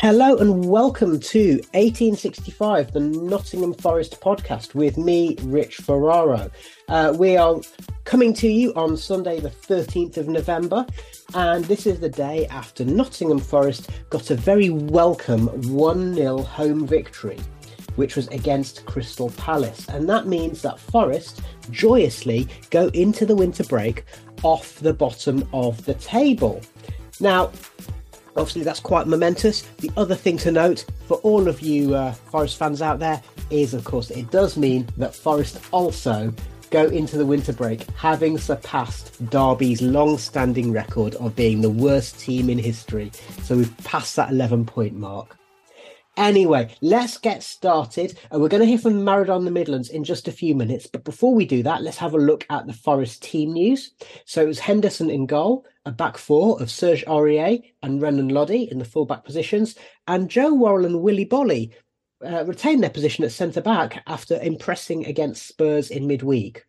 Hello and welcome to 1865, the Nottingham Forest podcast with me, Rich Ferraro. Uh, we are coming to you on Sunday, the 13th of November, and this is the day after Nottingham Forest got a very welcome 1 0 home victory, which was against Crystal Palace. And that means that Forest joyously go into the winter break off the bottom of the table. Now, Obviously, that's quite momentous. The other thing to note for all of you uh, Forest fans out there is, of course, it does mean that Forest also go into the winter break having surpassed Derby's long standing record of being the worst team in history. So we've passed that 11 point mark. Anyway, let's get started. And we're going to hear from Maradon the Midlands in just a few minutes. But before we do that, let's have a look at the Forest team news. So it was Henderson in goal, a back four of Serge Aurier and Renan Lodi in the fullback positions, and Joe Worrall and Willy Boly uh, retained their position at centre back after impressing against Spurs in midweek.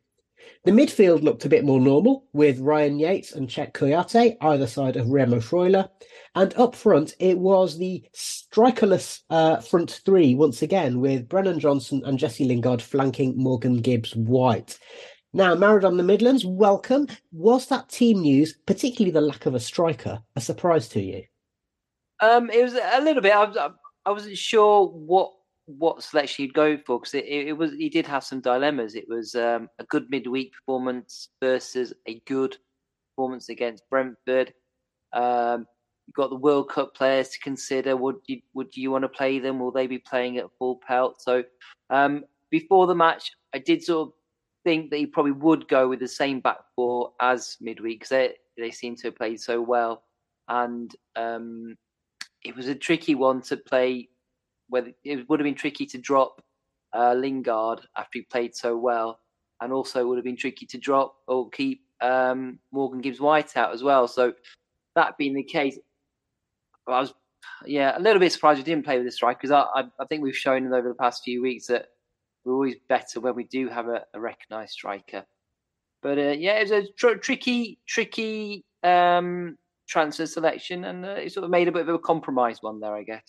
The midfield looked a bit more normal, with Ryan Yates and Cheikhou Kouyaté either side of Remo Freuler. And up front, it was the strikerless uh, front three once again, with Brennan Johnson and Jesse Lingard flanking Morgan Gibbs White. Now, Maradon the Midlands, welcome. Was that team news, particularly the lack of a striker, a surprise to you? Um, it was a little bit. I, was, I wasn't sure what what selection he'd go for because it, it, was he did have some dilemmas. It was um, a good midweek performance versus a good performance against Brentford. Um, You've got the World Cup players to consider. Would you would you want to play them? Will they be playing at full pelt? So um, before the match, I did sort of think that he probably would go with the same back four as midweek because they they seem to have played so well, and um, it was a tricky one to play. Whether it would have been tricky to drop uh, Lingard after he played so well, and also would have been tricky to drop or keep um, Morgan Gibbs White out as well. So that being the case, I was, yeah, a little bit surprised we didn't play with the strike because I, I, I, think we've shown over the past few weeks that we're always better when we do have a, a recognised striker. But uh, yeah, it was a tr- tricky, tricky um, transfer selection, and uh, it sort of made a bit of a compromise one there, I guess.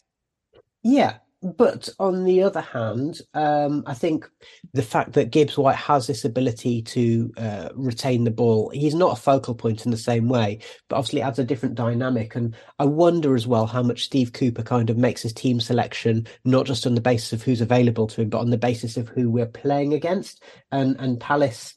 Yeah, but on the other hand, um, I think the fact that Gibbs White has this ability to uh, retain the ball, he's not a focal point in the same way, but obviously adds a different dynamic. And I wonder as well how much Steve Cooper kind of makes his team selection, not just on the basis of who's available to him, but on the basis of who we're playing against. And and Palace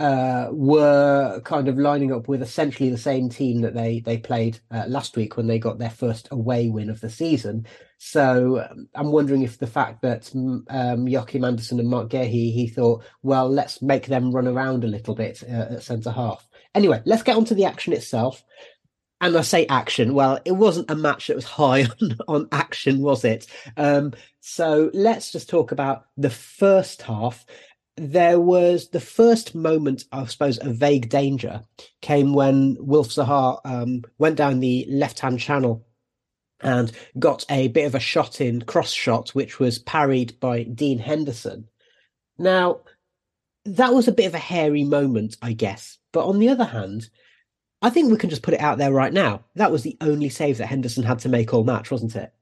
uh, were kind of lining up with essentially the same team that they they played uh, last week when they got their first away win of the season. So um, I'm wondering if the fact that mm, um, Joachim Andersen and Marc Guéhi, he thought, well, let's make them run around a little bit uh, at centre half. Anyway, let's get on to the action itself. And I say action. Well, it wasn't a match that was high on, on action, was it? Um, so let's just talk about the first half there was the first moment, I suppose, of vague danger came when Wilf Zaha um, went down the left hand channel and got a bit of a shot in, cross shot, which was parried by Dean Henderson. Now, that was a bit of a hairy moment, I guess. But on the other hand, I think we can just put it out there right now. That was the only save that Henderson had to make all match, wasn't it?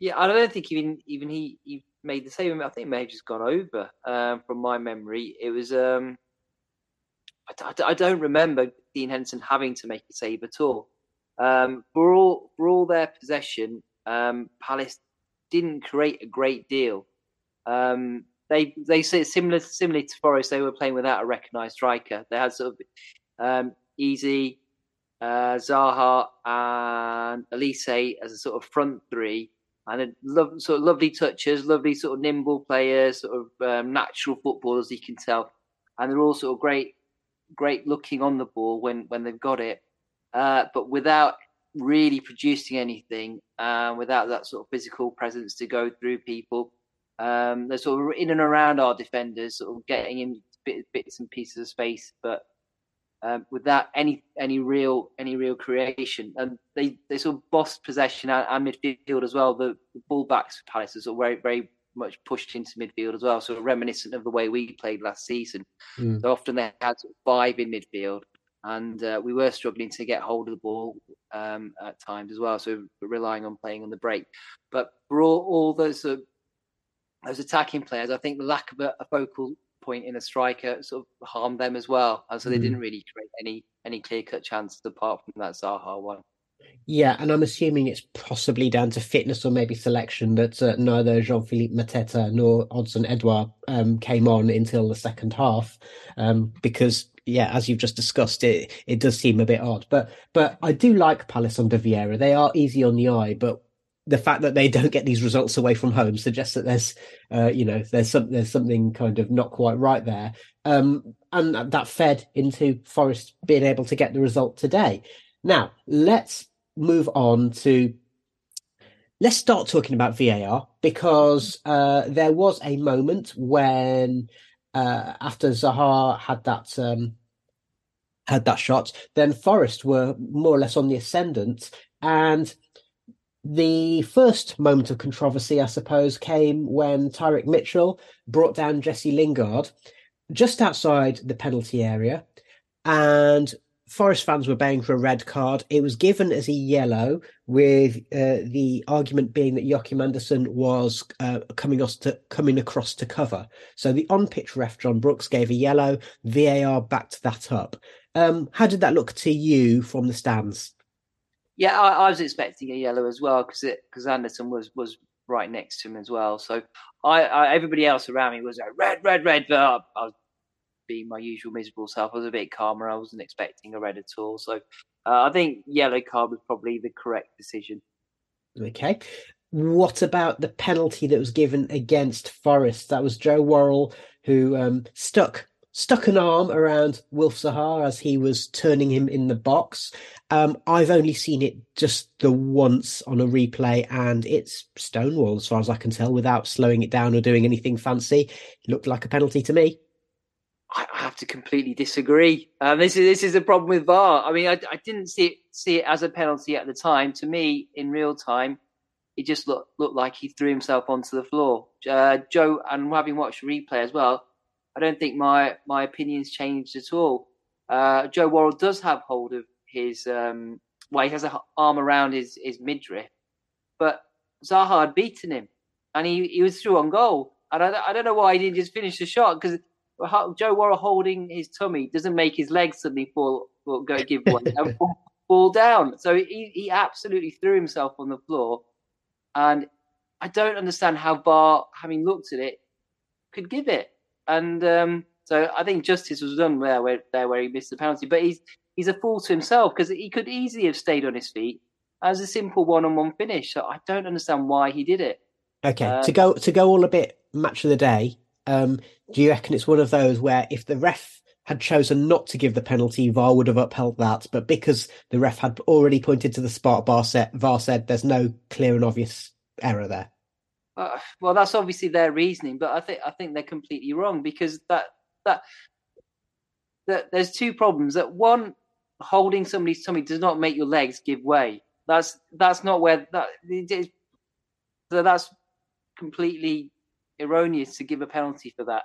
Yeah, I don't think even even he, he made the save. I think it may have just gone over um, from my memory. It was um, I, I, don't remember Dean Henderson having to make a save at all. Um, for all for all their possession, um, Palace didn't create a great deal. Um, they they say similar similar to Forest. They were playing without a recognised striker. They had sort of um, Eze, uh, Zaha, and Olise as a sort of front three, and love, sort of lovely touches, lovely sort of nimble players, sort of um, natural footballers. You can tell, and they're all sort of great, great looking on the ball when when they've got it, uh, but without really producing anything, uh, without that sort of physical presence to go through people. Um, they're sort of in and around our defenders, sort of getting in bit, bits and pieces of space, but um, without any any real any real creation. And they, they sort of bossed possession and, and midfield as well. The, the fullbacks for Palace are sort of very very much pushed into midfield as well, sort of reminiscent of the way we played last season. Mm. So often they had sort of five in midfield, and uh, we were struggling to get hold of the ball um, at times as well. So relying on playing on the break. But for all, all those uh, those attacking players, I think the lack of a, a focal point in a striker sort of harmed them as well, and so they mm. didn't really create any any clear cut chances apart from that Zaha one. Yeah, and I'm assuming it's possibly down to fitness or maybe selection that uh, neither Jean Philippe Mateta nor Odsonne Edouard um, came on until the second half, um, because yeah, as you've just discussed, it it does seem a bit odd. But but I do like Palace under Vieira. They are easy on the eye, but the fact that they don't get these results away from home suggests that there's, uh, you know, there's some there's something kind of not quite right there, um, and that fed into Forest being able to get the result today. Now let's move on to. Let's start talking about VAR because uh, there was a moment when, uh, after Zaha had that um, had that shot, then Forest were more or less on the ascendant, and the first moment of controversy, I suppose, came when Tyrick Mitchell brought down Jesse Lingard just outside the penalty area, and Forest fans were baying for a red card. It was given as a yellow, with uh, the argument being that Joachim Andersen was uh, coming, to, coming across to cover. So the on-pitch ref John Brooks gave a yellow. VAR backed that up. Um, how did that look to you from the stands? Yeah, I, I was expecting a yellow as well because because Andersen was was right next to him as well. So I, I everybody else around me was like red, red, red. But I, I was being my usual miserable self. I was a bit calmer. I wasn't expecting a red at all. So uh, I think yellow card was probably the correct decision. Okay. What about the penalty that was given against Forest? That was Joe Worrall who um, stuck stuck an arm around Wilf Zaha as he was turning him in the box. Um, I've only seen it just the once on a replay, and it's stonewall as far as I can tell, without slowing it down or doing anything fancy. It looked like a penalty to me. I have to completely disagree. Um, this is this is a problem with VAR. I mean, I, I didn't see it see it as a penalty at the time. To me, in real time, it just looked looked like he threw himself onto the floor. Uh, Joe, and having watched replay as well, I don't think my my opinions changed at all. Uh, Joe Worrall does have hold of his um, well, he has an arm around his his midriff, but Zaha had beaten him, and he, he was through on goal. And I, I don't know why he didn't just finish the shot because Joe Worrall holding his tummy doesn't make his legs suddenly fall, fall go give one and fall, fall down. So he, he absolutely threw himself on the floor, and I don't understand how VAR, having looked at it, could give it and um, so I think justice was done there where there where he missed the penalty. But he's he's a fool to himself because he could easily have stayed on his feet as a simple one-on-one finish. So I don't understand why he did it. Okay, uh, to go to go all a bit match of the day. Um, do you reckon it's one of those where if the ref had chosen not to give the penalty, VAR would have upheld that, but because the ref had already pointed to the spot, VAR said, VAR said there's no clear and obvious error there. Uh, well, that's obviously their reasoning, but I think I think they're completely wrong because that that that there's two problems. That one, holding somebody's tummy does not make your legs give way. That's that's not where that. So that's completely erroneous to give a penalty for that.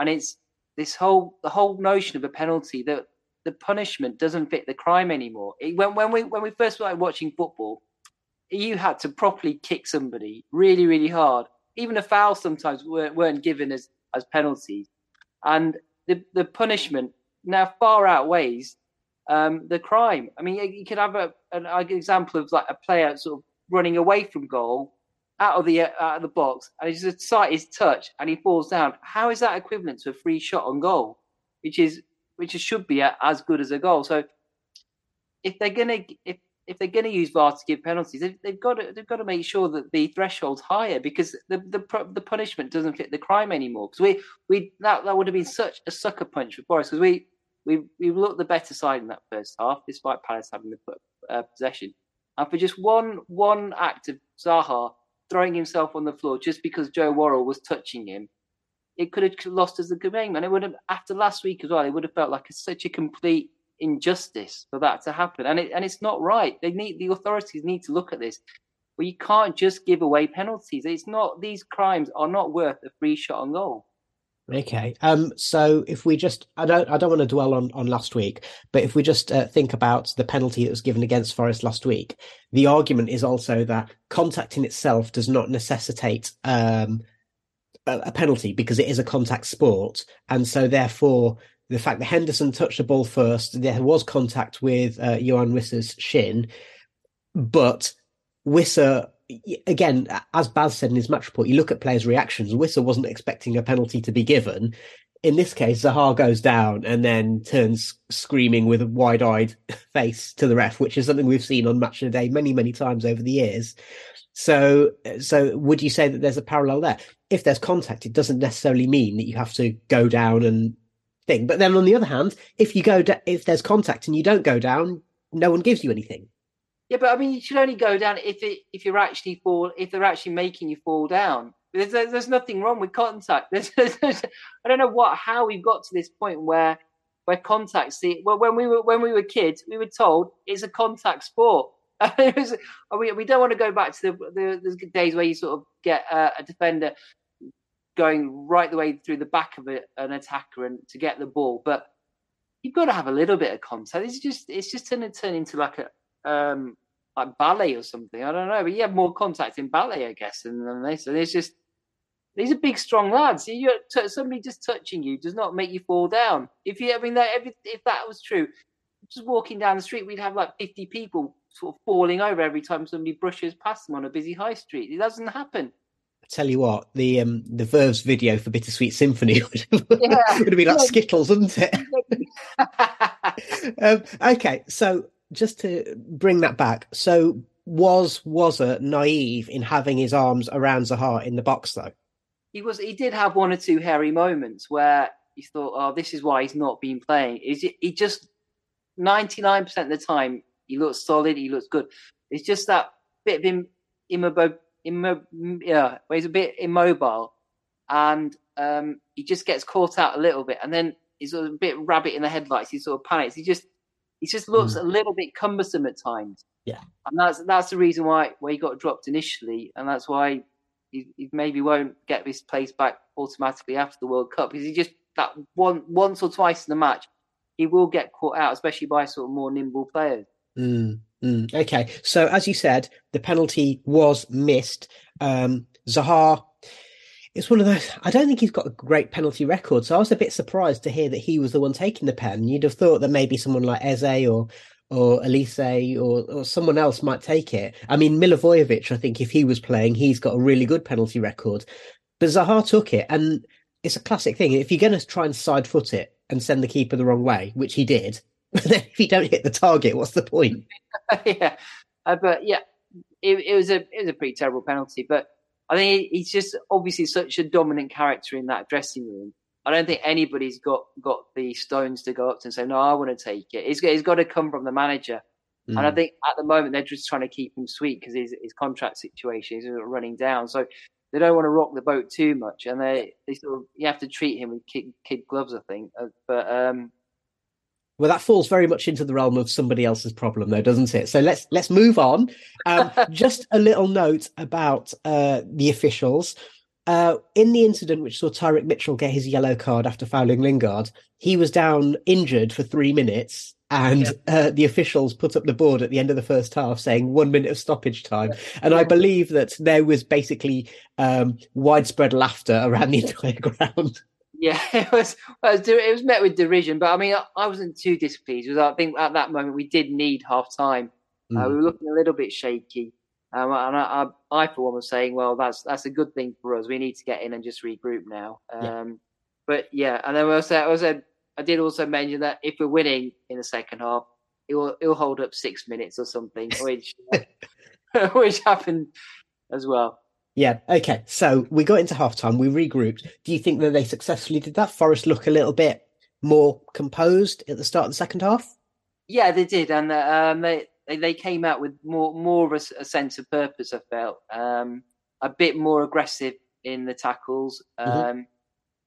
And it's this whole the whole notion of a penalty that the punishment doesn't fit the crime anymore. It, when when we when we first started watching football, you had to properly kick somebody really really hard. Even a foul sometimes weren't, weren't given as as penalties, and the the punishment now far outweighs um, the crime. I mean, you, could have a, an, example of like a player sort of running away from goal out of the out of the box and his sight is touch and he falls down. How is that equivalent to a free shot on goal, which is which should be as good as a goal? So if they're gonna if if they're gonna use VAR to give penalties, they've, they've got to they've got to make sure that the threshold's higher because the the the punishment doesn't fit the crime anymore. Because we we that that would have been such a sucker punch for Boris because we we we looked the better side in that first half despite Palace having the uh, possession. And for just one one act of Zaha throwing himself on the floor just because Joe Worrall was touching him, it could have lost as a game. And it would have, after last week as well, it would have felt like a, such a complete injustice for that to happen. And it, and it's not right. They need the authorities need to look at this. But you can't just give away penalties. It's not these crimes are not worth a free shot on goal. Okay. Um. So if we just, I don't, I don't want to dwell on on last week, but if we just uh, think about the penalty that was given against Forest last week, the argument is also that contact in itself does not necessitate um a, a penalty because it is a contact sport, and so therefore the fact that Henderson touched the ball first, there was contact with uh, Wissa's shin, but Wissa again, as Baz said in his match report, you look at players' reactions. Wissa wasn't expecting a penalty to be given. In this case, Zaha goes down and then turns screaming with a wide-eyed face to the ref, which is something we've seen on Match of the Day many, many times over the years. So, so would you say that there's a parallel there? If there's contact, it doesn't necessarily mean that you have to go down and thing. But then on the other hand, if you go, da- if there's contact and you don't go down, no one gives you anything. Yeah, but I mean, you should only go down if it if you're actually fall if they're actually making you fall down. There's there's nothing wrong with contact. There's, there's, I don't know what how we've got to this point where where contact. See, well, when we were when we were kids, we were told it's a contact sport. we we don't want to go back to the, the, the days where you sort of get uh, a defender going right the way through the back of a, an attacker and to get the ball, but you've got to have a little bit of contact. It's just it's just going to turn into like a um, like ballet or something. I don't know, but you have more contact in ballet, I guess, than, than this. And it's just these are big, strong lads. You somebody just touching you does not make you fall down. If you, I mean, that, if, if that was true, just walking down the street, we'd have like fifty people sort of falling over every time somebody brushes past them on a busy high street. It doesn't happen. I tell you what, the um the Verve's video for Bittersweet Symphony would have, yeah. would have been like yeah. Skittles, wouldn't it? um, okay, so just to bring that back, so was Wazza naive in having his arms around Zaha in the box though? He was. He did have one or two hairy moments where he thought, "Oh, this is why he's not been playing." Is he just ninety nine percent of the time he looks solid, he looks good. It's just that bit of him immobile, immo, yeah, where he's a bit immobile, and um, he just gets caught out a little bit, and then he's a bit rabbit in the headlights. He sort of panics. He just he just looks mm. a little bit cumbersome at times. Yeah, and that's that's the reason why why he got dropped initially, and that's why he, he maybe won't get his place back automatically after the World Cup because he just that one once or twice in the match he will get caught out, especially by sort of more nimble players. Mm, mm. Okay, so as you said, the penalty was missed. Um, Zaha it's one of those. I don't think he's got a great penalty record, so I was a bit surprised to hear that he was the one taking the pen. You'd have thought that maybe someone like Eze or or Olise or, or someone else might take it. I mean, Milivojevic, I think if he was playing, he's got a really good penalty record. But Zaha took it, and it's a classic thing. If you're going to try and side foot it and send the keeper the wrong way, which he did, if you don't hit the target, what's the point? yeah, uh, but yeah, it, it was a it was a pretty terrible penalty, but I think he's just obviously such a dominant character in that dressing room. I don't think anybody's got got the stones to go up to and say, "No, I want to take it." It's, it's got to come from the manager, mm. and I mm. think at the moment they're just trying to keep him sweet because his his contract situation is running down. So they don't want to rock the boat too much, and they they sort of you have to treat him with kid, kid gloves, I think. Uh, but um, well, that falls very much into the realm of somebody else's problem, though, doesn't it? So let's let's move on. Um, just a little note about uh, the officials. Uh, in the incident which saw Tyrick Mitchell get his yellow card after fouling Lingard, he was down injured for three minutes, and yeah. uh, the officials put up the board at the end of the first half saying one minute of stoppage time. And. I believe that there was basically um, widespread laughter around the entire ground. Yeah, it was, it was met with derision, but I mean, I wasn't too displeased. Because I think at that moment we did need half time. Mm. Uh, we were looking a little bit shaky. Um, and I, I, I, for one, was saying, well, that's that's a good thing for us. We need to get in and just regroup now. Um, yeah. But yeah, and then I said, I said, I did also mention that if we're winning in the second half, it will it will hold up six minutes or something, which which happened as well. Yeah. Okay. So we got into halftime. We regrouped. Do you think that they successfully did that? Forest look a little bit more composed at the start of the second half. Yeah, they did, and um, they they, came out with more more of a, a sense of purpose. I felt um, a bit more aggressive in the tackles. Mm-hmm. Um, mm-hmm.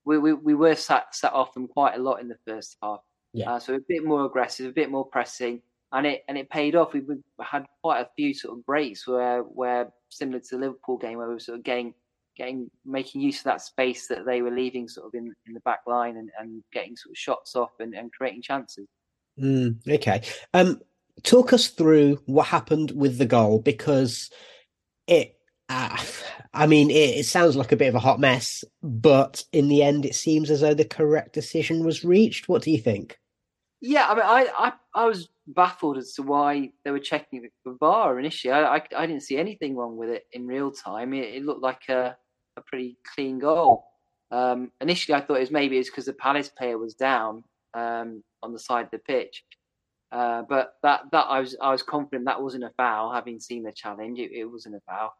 we, we we were sat sat off them quite a lot in the first half. Yeah. Uh, so a bit more aggressive, a bit more pressing, and it and it paid off. We, had quite a few sort of breaks where where similar to the Liverpool game where we were sort of getting getting making use of that space that they were leaving sort of in, in the back line and, and getting sort of shots off and, and creating chances. Mm, okay. Um, talk us through what happened with the goal because it uh, I mean, it, it, sounds like a bit of a hot mess, but in the end, it seems as though the correct decision was reached. What do you think? Yeah, I mean, I I, I was baffled as to why they were checking the VAR initially. I, I, I didn't see anything wrong with it in real time. It, it looked like a, a pretty clean goal. Um, initially, I thought it was maybe it's because the Palace player was down um, on the side of the pitch. Uh, but that that I was I was confident that wasn't a foul, having seen the challenge. It, it wasn't a foul.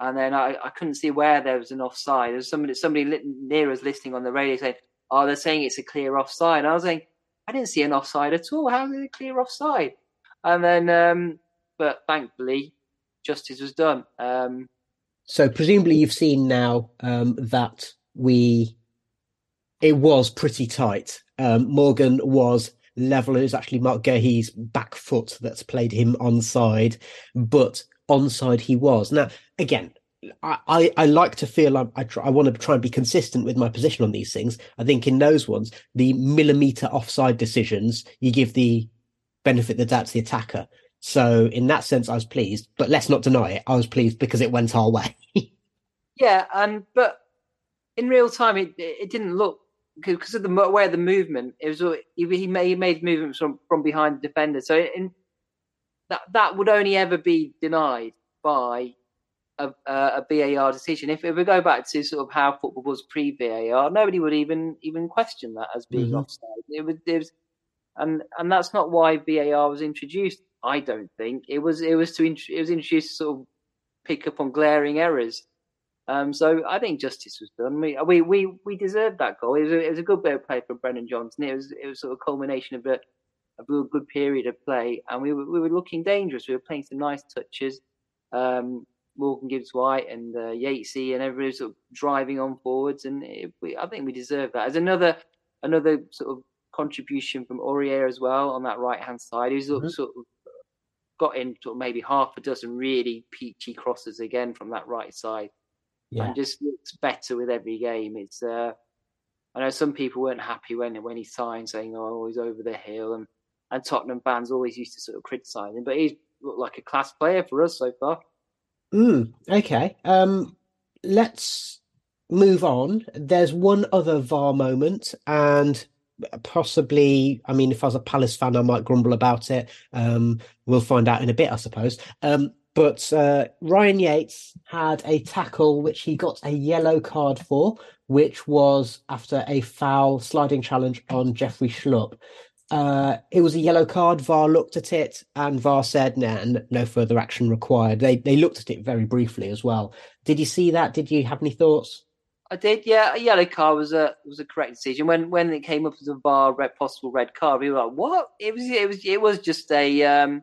And then I, I couldn't see where there was an offside. There's somebody somebody near us listening on the radio saying, "Oh, they're saying it's a clear offside." And I was saying, "I didn't see an offside at all. How did it clear offside?" And then, um, but thankfully, justice was done. Um, so presumably, you've seen now um, that we it was pretty tight. Um, Morgan was level. It was actually Marc Guéhi's back foot that's played him onside, but onside he was. Now, again, I, I, like to feel I, I, try, I want to try and be consistent with my position on these things. I think in those ones, the millimeter offside decisions, you give the benefit of the doubt to the attacker. So in that sense, I was pleased, but let's not deny it. I was pleased because it went our way. yeah, and but in real time, it it didn't look because of the way of the movement, it was he, he made, he made movements from, from behind the defender. So in, that that would only ever be denied by a, a, VAR decision. If, if we go back to sort of how football was pre VAR, nobody would even even question that as being mm-hmm. offside. It was, it was, and and that's not why VAR was introduced. I don't think it was. It was to it was introduced to sort of pick up on glaring errors. Um, so I think justice was done. We we we, we deserved that goal. It was, a, it was a good bit of play from Brennan Johnson. It was it was sort of culmination of a, a real good period of play, and we were, we were looking dangerous. We were playing some nice touches. Um, Morgan Gibbs White and uh, Yatesy and everybody sort of driving on forwards, and it, we, I think we deserve that. As another another sort of contribution from Aurier as well on that right hand side, who's mm-hmm. sort of got in sort of maybe half a dozen really peachy crosses again from that right side yeah. and just looks better with every game. It's uh, I know some people weren't happy when when he signed, saying, "Oh, he's over the hill," and and Tottenham fans always used to sort of criticise him, but he's looked like a class player for us so far. Mm, okay, um, let's move on. There's one other VAR moment, and possibly i mean if i was a palace fan i might grumble about it um we'll find out in a bit i suppose um but uh, Ryan Yates had a tackle which he got a yellow card for, which was after a foul sliding challenge on Jeffrey Schlupp. Uh, it was a yellow card. VAR looked at it, and VAR said, "Nah, no further action required." They they looked at it very briefly as well. Did you see that? Did you have any thoughts? I did. Yeah, a yellow card was a was a correct decision. When when it came up as a VAR red, possible red card, we were like, "What?" It was it was it was just a um,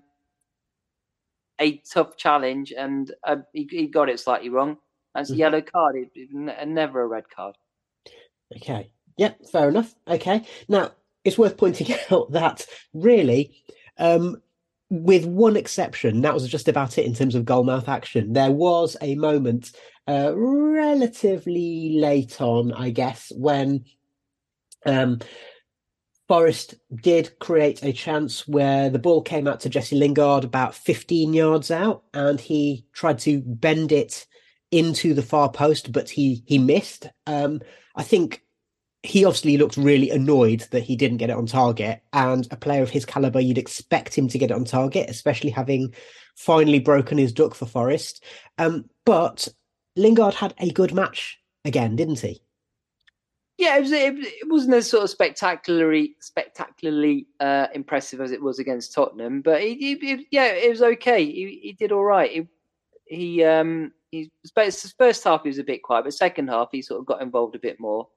a tough challenge, and uh, he, he, got it slightly wrong. That's a mm-hmm. yellow card. It, it, never a red card. Okay. Yeah, fair enough. Okay. Now, it's worth pointing out that really, um, with one exception, that was just about it in terms of goalmouth action. There was a moment uh, relatively late on, I guess, when um, Forest did create a chance where the ball came out to Jesse Lingard about 15 yards out, and he tried to bend it into the far post, but he he missed. Um, I think he obviously looked really annoyed that he didn't get it on target. And a player of his caliber, you'd expect him to get it on target, especially having finally broken his duck for Forest. Um, but Lingard had a good match again, didn't he? Yeah, it, was, it, it wasn't as sort of spectacularly spectacularly uh, impressive as it was against Tottenham, but he, he, yeah, it was okay. He, he did all right. He, he um he his first half he was a bit quiet, but second half he sort of got involved a bit more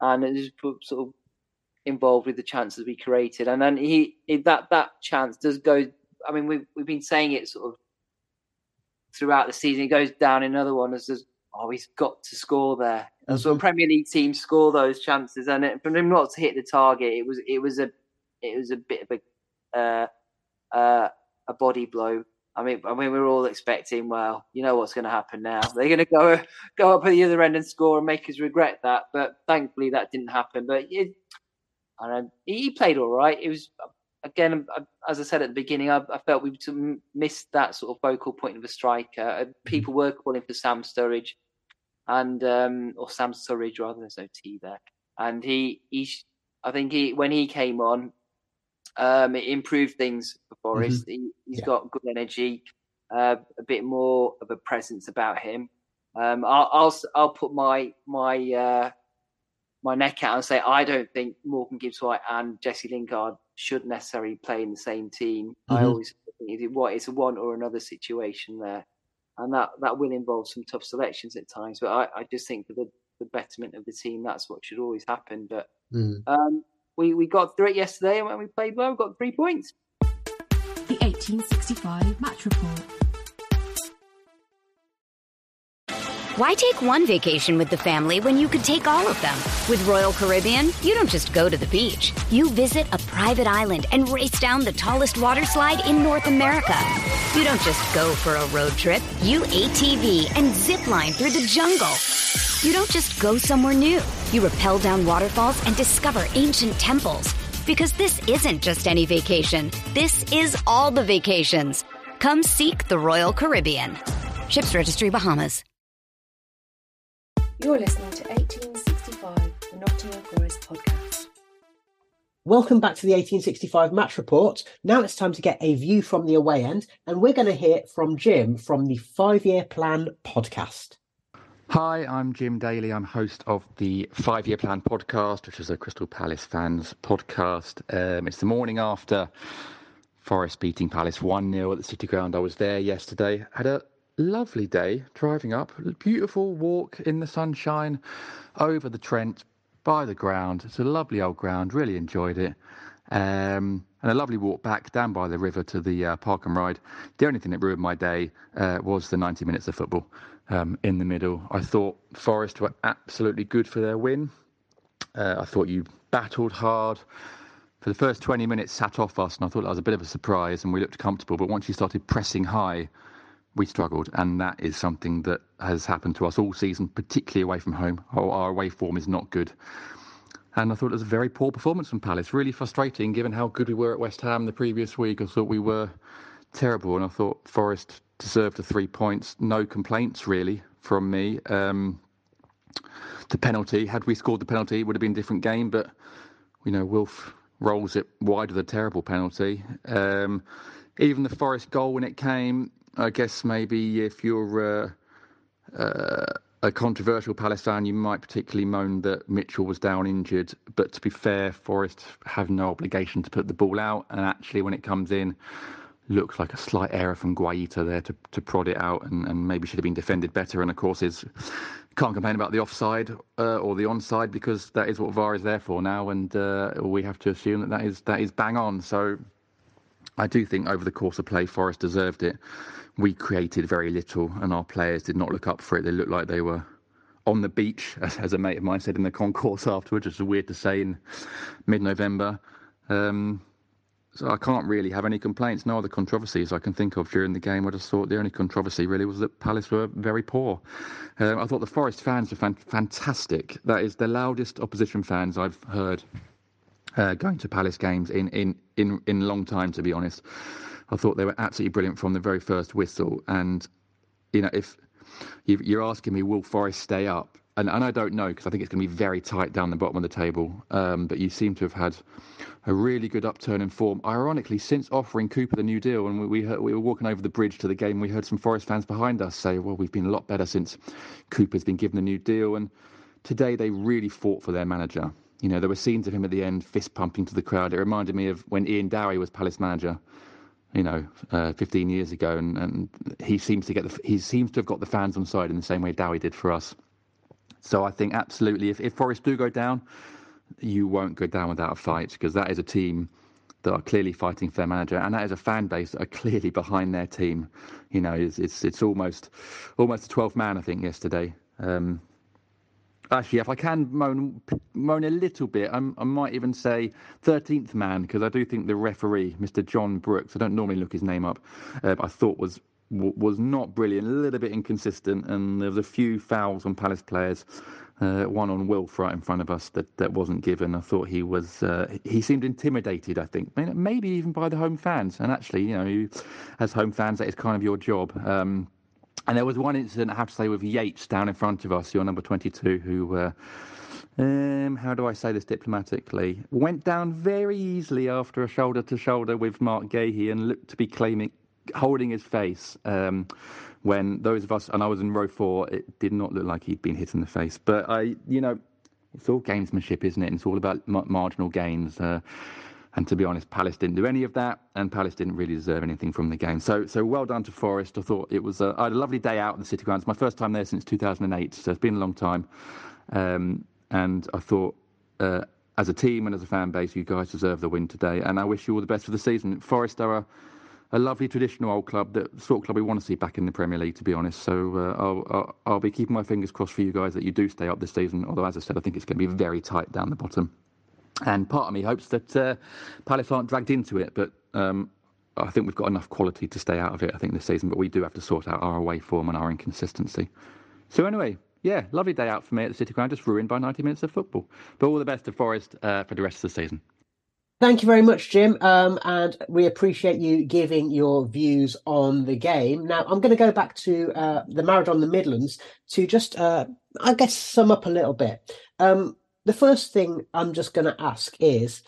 and is sort of involved with the chances we created. And then he, that that chance does go. I mean, we've we've been saying it sort of throughout the season. It goes down another one as oh, he's got to score there. And so Premier League teams score those chances, and it, for him not to hit the target, it was it was a it was a bit of a uh, uh, a body blow I mean, I mean, we're all expecting. Well, you know what's going to happen now. They're going to go go up at the other end and score and make us regret that. But thankfully, that didn't happen. But it, I don't know, he played all right. It was again, as I said at the beginning, I, I felt we missed that sort of focal point of a striker. Uh, people were calling for Sam Sturridge, and um, or Sam Surridge rather. There's no T there. And he, he, I think he when he came on, um, it improved things for Forest. Mm-hmm. He, has yeah. got good energy, uh, a bit more of a presence about him. Um, I'll, I'll, I'll put my my uh, my neck out and say I don't think Morgan Gibbs White and Jesse Lingard should necessarily play in the same team. Mm-hmm. I always think it, what it's a one or another situation there, and that that will involve some tough selections at times. But I, I just think for the, the betterment of the team, that's what should always happen. But mm. um, we, we got through it yesterday and when we played well, we got three points. The 1865 match report. Why take one vacation with the family when you could take all of them? With Royal Caribbean, you don't just go to the beach. You visit a private island and race down the tallest water slide in North America. You don't just go for a road trip. You ATV and zip line through the jungle. You don't just go somewhere new. You rappel down waterfalls and discover ancient temples. Because this isn't just any vacation, this is all the vacations. Come seek the Royal Caribbean. Ships Registry Bahamas. You're listening to 1865, the Nottingham Forest podcast. Welcome back to the 1865 match report. Now it's time to get a view from the away end, and we're going to hear from Jim from the Five Year Plan podcast. Hi, I'm Jim Daly. I'm host of the Five Year Plan podcast, which is a Crystal Palace fans podcast. Um, it's the morning after Forest beating Palace 1 0 at the City Ground. I was there yesterday. Had a lovely day driving up. Beautiful walk in the sunshine over the Trent by the ground. It's a lovely old ground. Really enjoyed it. Um, and a lovely walk back down by the river to the uh, park and ride. The only thing that ruined my day uh, was the 90 minutes of football um, in the middle. I thought Forest were absolutely good for their win. Uh, I thought you battled hard. For the first 20 minutes, sat off us, and I thought that was a bit of a surprise, and we looked comfortable. But once you started pressing high, we struggled, and that is something that has happened to us all season, particularly away from home. Our, our away form is not good. And I thought it was a very poor performance from Palace. Really frustrating, given how good we were at West Ham the previous week. I thought we were terrible, and I thought Forest deserved the three points. No complaints really from me. Um, the penalty, had we scored the penalty, it would have been a different game. But you know, Wilf rolls it wide with a terrible penalty. Um, even the Forest goal when it came, I guess maybe if you're uh, uh, a controversial fan, you might particularly moan that Mitchell was down injured. But to be fair, Forest have no obligation to put the ball out. And actually, when it comes in, looks like a slight error from Guaita there to, to prod it out and, and maybe should have been defended better. And of course, is can't complain about the offside uh, or the onside because that is what VAR is there for now, and uh, we have to assume that that is that is bang on. So I do think over the course of play, Forest deserved it. We created very little, and our players did not look up for it. They looked like they were on the beach, as, as a mate of mine said in the concourse afterwards, which is weird to say in mid-November. Um, so I can't really have any complaints. No other controversies I can think of during the game. I just thought the only controversy really was that Palace were very poor. Um, I thought the Forest fans were fan- fantastic. That is the loudest opposition fans I've heard uh, going to Palace games in, in, in, in long time, to be honest. I thought they were absolutely brilliant from the very first whistle. And, you know, if you're asking me, will Forest stay up? And, and I don't know because I think it's going to be very tight down the bottom of the table. Um, but you seem to have had a really good upturn in form. Ironically, since offering Cooper the new deal, and we, we, heard, we were walking over the bridge to the game, we heard some Forest fans behind us say, well, we've been a lot better since Cooper's been given the new deal. And today they really fought for their manager. You know, there were scenes of him at the end, fist pumping to the crowd. It reminded me of when Ian Dowie was Palace manager you know, uh, 15 years ago, and, and he seems to get the, he seems to have got the fans on side in the same way Dowie did for us. So I think absolutely, if, if Forest do go down, you won't go down without a fight because that is a team that are clearly fighting for their manager, and that is a fan base that are clearly behind their team. You know, it's it's, it's almost almost a 12th man, I think, yesterday. Um, Actually, if I can moan, moan a little bit, I'm, i might even say 13th man, because I do think the referee, Mr. John Brooks, I don't normally look his name up, uh, I thought was was not brilliant, a little bit inconsistent, and there was a few fouls on Palace players. Uh, one on Wilf right in front of us that, that wasn't given. I thought he was uh, he seemed intimidated. I think maybe even by the home fans. And actually, you know, you, as home fans, that is kind of your job. Um, and there was one incident, I have to say, with Yates down in front of us, your number 22, who, uh, um, how do I say this diplomatically, went down very easily after a shoulder to shoulder with Marc Guéhi and looked to be claiming, holding his face. Um, when those of us, and I was in row four, it did not look like he'd been hit in the face. But I, you know, it's all gamesmanship, isn't it? And it's all about marginal gains. Uh, and to be honest, Palace didn't do any of that, and Palace didn't really deserve anything from the game. So, so well done to Forest. I thought it was. A, I had a lovely day out at the City Ground. It's my first time there since 2008, so it's been a long time. Um, and I thought, uh, as a team and as a fan base, you guys deserve the win today. And I wish you all the best for the season. Forest are a, a lovely traditional old club, the sort of club we want to see back in the Premier League, to be honest. So uh, I'll, I'll, I'll be keeping my fingers crossed for you guys that you do stay up this season. Although, as I said, I think it's going to be very tight down the bottom. And part of me hopes that uh, Palace aren't dragged into it, but um, I think we've got enough quality to stay out of it, I think, this season. But we do have to sort out our away form and our inconsistency. So, anyway, yeah, lovely day out for me at the City Ground, just ruined by 90 minutes of football. But all the best to Forest uh, for the rest of the season. Thank you very much, Jim. Um, and we appreciate you giving your views on the game. Now, I'm going to go back to uh, the Marathon the Midlands to just, uh, I guess, sum up a little bit. Um, the first thing I'm just going to ask is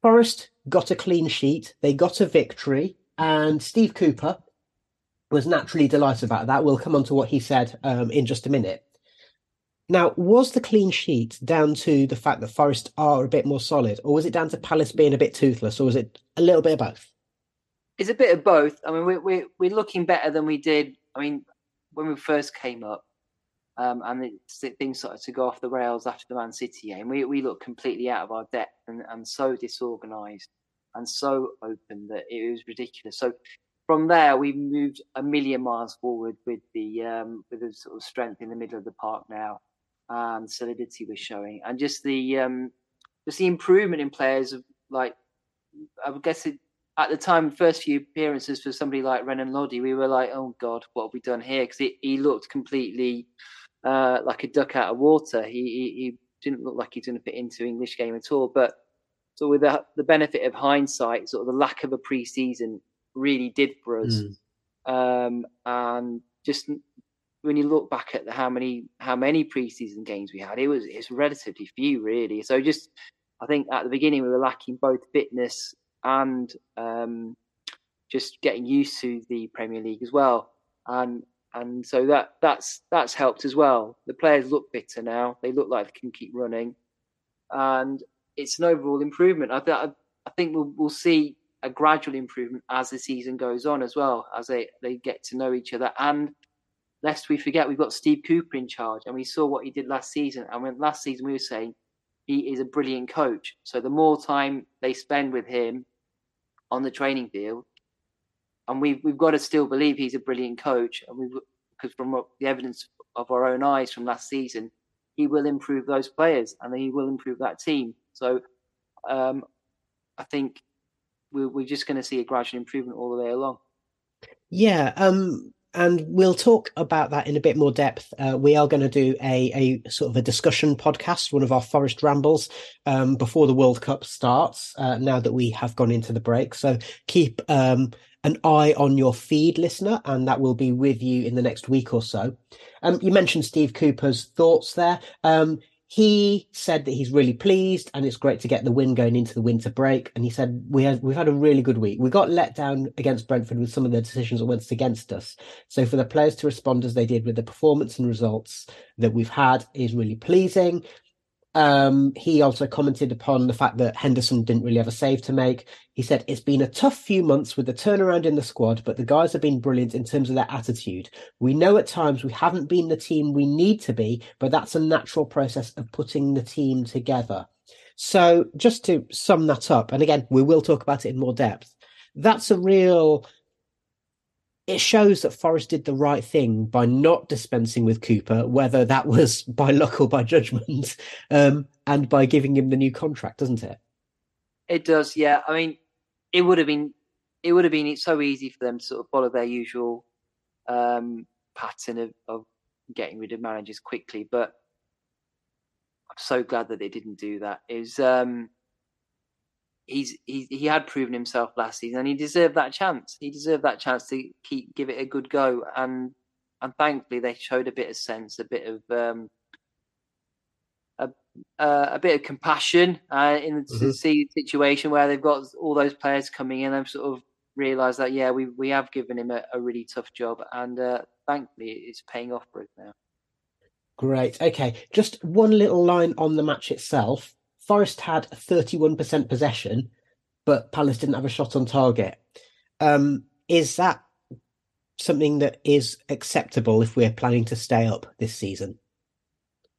Forest got a clean sheet, they got a victory, and Steve Cooper was naturally delighted about that. We'll come on to what he said um, in just a minute. Now, was the clean sheet down to the fact that Forest are a bit more solid, or was it down to Palace being a bit toothless, or was it a little bit of both? It's a bit of both. I mean, we're, we're, we're looking better than we did. I mean, when we first came up, um, and it, things started to go off the rails after the Man City game. We we looked completely out of our depth and, and so disorganised and so open that it was ridiculous. So from there, we moved a million miles forward with the um, with the sort of strength in the middle of the park now and solidity we're showing, and just the um, just the improvement in players of like I would guess it, at the time, first few appearances for somebody like Renan Lodi, we were like, oh God, what have we done here? Because he looked completely uh, like a duck out of water. He, he, he didn't look like he's going to fit into English game at all. But so with the, the benefit of hindsight, sort of the lack of a preseason really did for us. Mm. Um, and just when you look back at the, how many how many preseason games we had, it was it's relatively few really. So just I think at the beginning we were lacking both fitness and um, just getting used to the Premier League as well. And and so that that's that's helped as well. The players look fitter now; they look like they can keep running, and it's an overall improvement. I, th- I think we'll, we'll see a gradual improvement as the season goes on as well, as they they get to know each other. And lest we forget, we've got Steve Cooper in charge, and we saw what he did last season. And when last season we were saying he is a brilliant coach, so the more time they spend with him, on the training field, and we've we've got to still believe he's a brilliant coach, and we because from the evidence of our own eyes from last season, he will improve those players and he will improve that team. So um, I think we're, we're just going to see a gradual improvement all the way along. Yeah, um, and we'll talk about that in a bit more depth. Uh, we are going to do a, a sort of a discussion podcast, one of our Forest Rambles, um, before the World Cup starts. Uh, now that we have gone into the break, so keep um, an eye on your feed, listener, and that will be with you in the next week or so. Um, you mentioned Steve Cooper's thoughts there. He said that he's really pleased and it's great to get the win going into the winter break. And he said we have we've had a really good week. We got let down against Brentford with some of the decisions that went against us. So for the players to respond as they did with the performance and results that we've had is really pleasing. Um, he also commented upon the fact that Henderson didn't really have a save to make. He said, It's been a tough few months with the turnaround in the squad, but the guys have been brilliant in terms of their attitude. We know at times we haven't been the team we need to be, but that's a natural process of putting the team together. So, just to sum that up, and again, we will talk about it in more depth, that's a real it shows that Forest did the right thing by not dispensing with Cooper, whether that was by luck or by judgment, um, and by giving him the new contract, doesn't it? It does, yeah. I mean, it would have been it would have been so easy for them to sort of follow their usual um, pattern of, of getting rid of managers quickly, but I'm so glad that they didn't do that. Was um, he's he he had proven himself last season, and he deserved that chance. He deserved that chance to keep give it a good go, and and thankfully they showed a bit of sense, a bit of um, a uh, a bit of compassion uh, in the mm-hmm. situation where they've got all those players coming in. They've sort of realised that yeah, we we have given him a, a really tough job, and uh, thankfully it's paying off for us now. Great. Okay, just one little line on the match itself. Forest had 31% possession, but Palace didn't have a shot on target. Um, is that something that is acceptable if we're planning to stay up this season?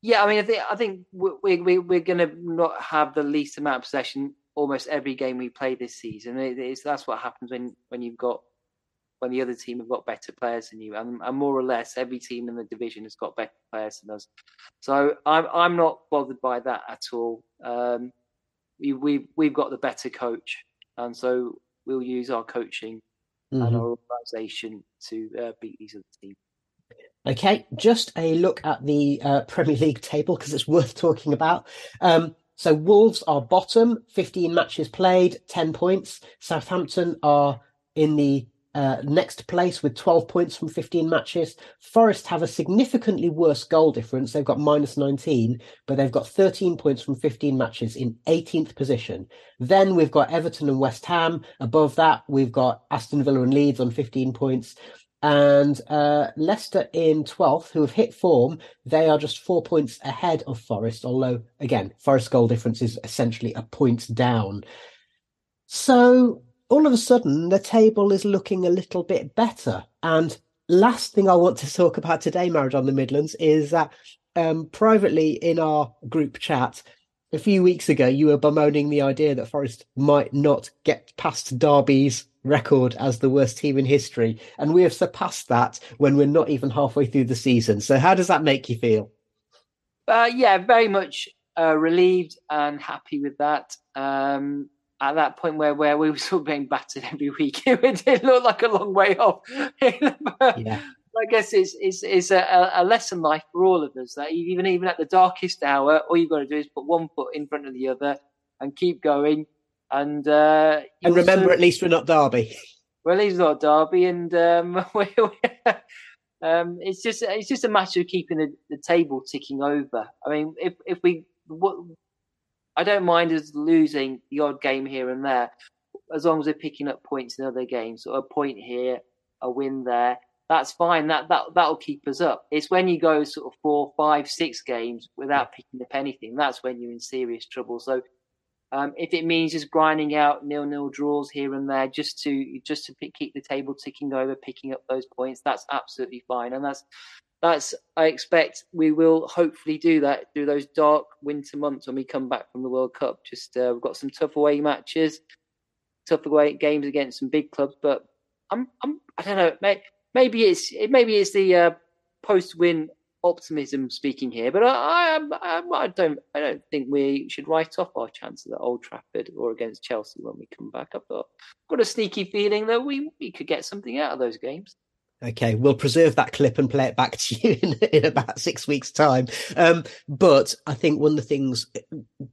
Yeah, I mean, I think I think we, we we're going to not have the least amount of possession almost every game we play this season. It, that's what happens when when you've got when the other team have got better players than you, and, and, more or less every team in the division has got better players than us. So I'm I'm not bothered by that at all. Um, we we we've got the better coach, and so we'll use our coaching mm-hmm. and our organisation to uh, beat these other teams. Okay, just a look at the uh, Premier League table because it's worth talking about. Um, so Wolves are bottom, 15 matches played, 10 points. Southampton are in the uh, next place with 12 points from 15 matches. Forest have a significantly worse goal difference. They've got minus 19, but they've got 13 points from 15 matches in 18th position. Then we've got Everton and West Ham. Above that, we've got Aston Villa and Leeds on 15 points. And uh, Leicester in 12th, who have hit form, they are just four points ahead of Forest, although, again, Forest goal difference is essentially a point down. So all of a sudden the table is looking a little bit better. And last thing I want to talk about today, Marriage on the Midlands, is that um, privately in our group chat a few weeks ago, you were bemoaning the idea that Forest might not get past Derby's record as the worst team in history. And we have surpassed that when we're not even halfway through the season. So, how does that make you feel? Uh, yeah, very much uh, relieved and happy with that. Um, at that point where, where we were sort of being battered every week, it did look like a long way off. yeah. I guess it's it's, it's a, a lesson life for all of us that even even at the darkest hour, all you've got to do is put one foot in front of the other and keep going. And uh, and remember, soon... at least we're not Derby. Well, at least not Derby, and um, we, um, it's just it's just a matter of keeping the, the table ticking over. I mean, if if we what I don't mind us losing the odd game here and there, as long as we're picking up points in other games. So a point here, a win there, that's fine. That that that'll keep us up. It's when you go sort of four, five, six games without picking up anything. That's when you're in serious trouble. So um, if it means just grinding out nil-nil draws here and there, just to just to pick, keep the table ticking over, picking up those points, that's absolutely fine. And that's that's I expect we will hopefully do that through those dark winter months when we come back from the World Cup. Just uh, we've got some tough away matches, tough away games against some big clubs. But I'm, I'm I don't know. Maybe it's maybe it's the uh, post-win optimism speaking here, but I, I, I, I, don't I don't think we should write off our chances at Old Trafford or against Chelsea when we come back. I've got, got a sneaky feeling that we, we could get something out of those games. Okay, we'll preserve that clip and play it back to you in, in about six weeks' time. Um, but I think one of the things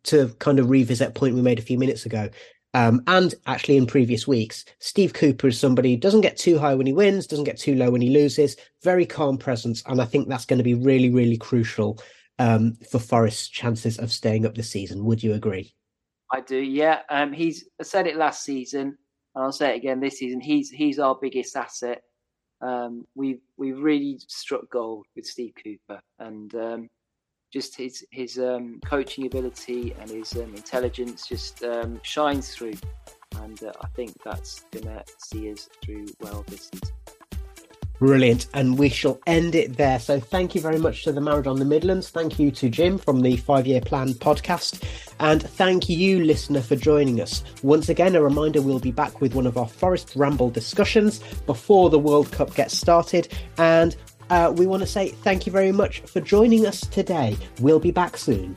to kind of revisit point we made a few minutes ago, um, and actually in previous weeks, Steve Cooper is somebody who doesn't get too high when he wins, doesn't get too low when he loses, very calm presence, and I think that's going to be really, really crucial um, for Forest's chances of staying up this season. Would you agree? I do. Yeah, um, he's I said it last season, and I'll say it again this season. He's he's our biggest asset um, we've we've really struck gold with Steve Cooper, and um, just his his um, coaching ability and his um, intelligence just um, shines through, and uh, I think that's gonna see us through well this season. Brilliant. And we shall end it there. So thank you very much to the Married on the Midlands. Thank you to Jim from the Five Year Plan podcast. And thank you, listener, for joining us. Once again, a reminder we'll be back with one of our Forest Ramble discussions before the World Cup gets started. And uh, we want to say thank you very much for joining us today. We'll be back soon.